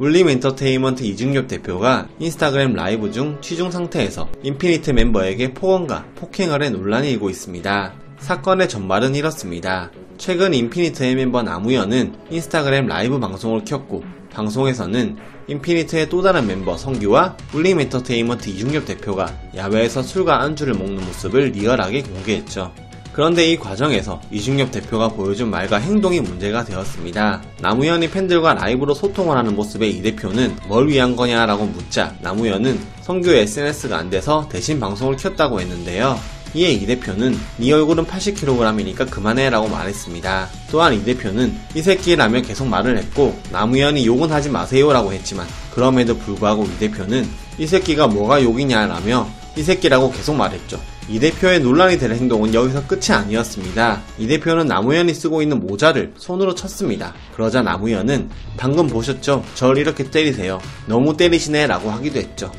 울림 엔터테인먼트 이중엽 대표가 인스타그램 라이브 중 취중 상태에서 인피니트 멤버에게 폭언과 폭행을 해 논란이 일고 있습니다. 사건의 전말은 이렇습니다. 최근 인피니트의 멤버 남우현은 인스타그램 라이브 방송을 켰고 방송에서는 인피니트의 또 다른 멤버 성규와 울림 엔터테인먼트 이중엽 대표가 야외에서 술과 안주를 먹는 모습을 리얼하게 공개했죠. 그런데 이 과정에서 이중엽 대표가 보여준 말과 행동이 문제가 되었습니다. 남우현이 팬들과 라이브로 소통을 하는 모습에 이 대표는 뭘 위한 거냐라고 묻자 남우현은 성규의 SNS가 안 돼서 대신 방송을 켰다고 했는데요. 이에 이 대표는 네 얼굴은 80kg이니까 그만해 라고 말했습니다. 또한 이 대표는 이 새끼라며 계속 말을 했고 나무현이 욕은 하지 마세요 라고 했지만 그럼에도 불구하고 이 대표는 이 새끼가 뭐가 욕이냐 라며 이 새끼라고 계속 말했죠. 이 대표의 논란이 될 행동은 여기서 끝이 아니었습니다. 이 대표는 나무현이 쓰고 있는 모자를 손으로 쳤습니다. 그러자 나무현은 방금 보셨죠? 절 이렇게 때리세요. 너무 때리시네 라고 하기도 했죠.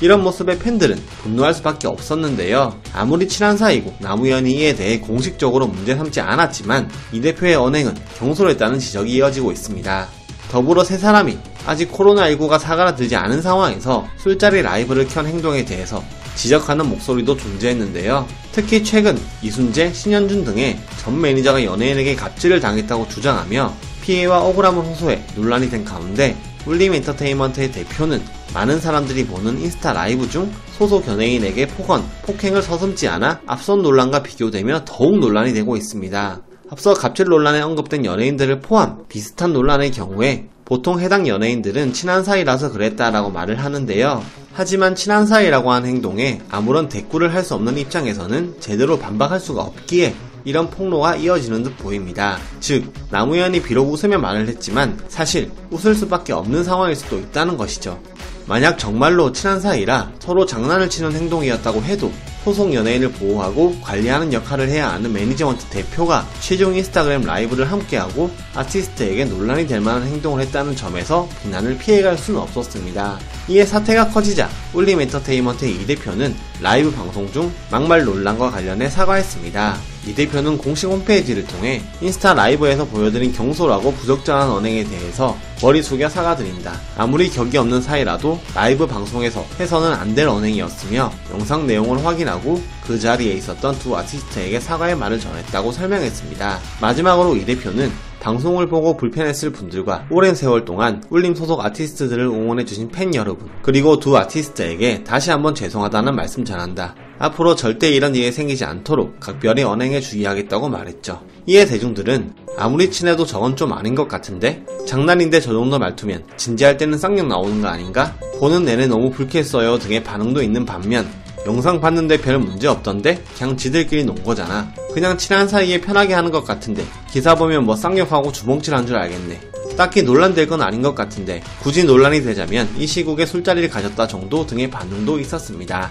이런 모습에 팬들은 분노할 수밖에 없었는데요. 아무리 친한 사이고 남우현이 이에 대해 공식적으로 문제 삼지 않았지만 이 대표의 언행은 경솔했다는 지적이 이어지고 있습니다. 더불어 세 사람이 아직 코로나19가 사그라들지 않은 상황에서 술자리 라이브를 켠 행동에 대해서 지적하는 목소리도 존재했는데요. 특히 최근 이순재, 신현준 등의 전 매니저가 연예인에게 갑질을 당했다고 주장하며 피해와 억울함을 호소해 논란이 된 가운데 울림 엔터테인먼트의 대표는 많은 사람들이 보는 인스타 라이브 중 소속 연예인에게 폭언, 폭행을 서슴지 않아 앞선 논란과 비교되며 더욱 논란이 되고 있습니다. 앞서 갑질 논란에 언급된 연예인들을 포함 비슷한 논란의 경우에 보통 해당 연예인들은 친한 사이라서 그랬다라고 말을 하는데요. 하지만 친한 사이라고 한 행동에 아무런 대꾸를 할 수 없는 입장에서는 제대로 반박할 수가 없기에 이런 폭로가 이어지는 듯 보입니다. 즉, 나무현이 비록 웃으며 말을 했지만 사실 웃을 수밖에 없는 상황일 수도 있다는 것이죠. 만약 정말로 친한 사이라 서로 장난을 치는 행동이었다고 해도 소속 연예인을 보호하고 관리하는 역할을 해야 하는 매니지먼트 대표가 최종 인스타그램 라이브를 함께하고 아티스트에게 논란이 될 만한 행동을 했다는 점에서 비난을 피해갈 수는 없었습니다. 이에 사태가 커지자 울림 엔터테인먼트의 이 대표는 라이브 방송 중 막말 논란과 관련해 사과했습니다. 이 대표는 공식 홈페이지를 통해 인스타 라이브에서 보여드린 경솔하고 부적절한 언행에 대해서 머리 숙여 사과드린다. 아무리 격이 없는 사이라도 라이브 방송에서 해서는 안 될 언행이었으며 영상 내용을 확인하고 그 자리에 있었던 두 아티스트에게 사과의 말을 전했다고 설명했습니다. 마지막으로 이 대표는 방송을 보고 불편했을 분들과 오랜 세월 동안 울림 소속 아티스트들을 응원해주신 팬 여러분, 그리고 두 아티스트에게 다시 한번 죄송하다는 말씀 전한다. 앞으로 절대 이런 일이 생기지 않도록 각별히 언행에 주의하겠다고 말했죠. 이에 대중들은 아무리 친해도 저건 좀 아닌 것 같은데? 장난인데 저 정도 말투면 진지할 때는 쌍욕 나오는 거 아닌가? 보는 내내 너무 불쾌했어요 등의 반응도 있는 반면 영상 봤는데 별 문제 없던데? 그냥 지들끼리 논 거잖아. 그냥 친한 사이에 편하게 하는 것 같은데 기사 보면 뭐 쌍욕하고 주먹질 한 줄 알겠네. 딱히 논란될 건 아닌 것 같은데 굳이 논란이 되자면 이 시국에 술자리를 가졌다 정도 등의 반응도 있었습니다.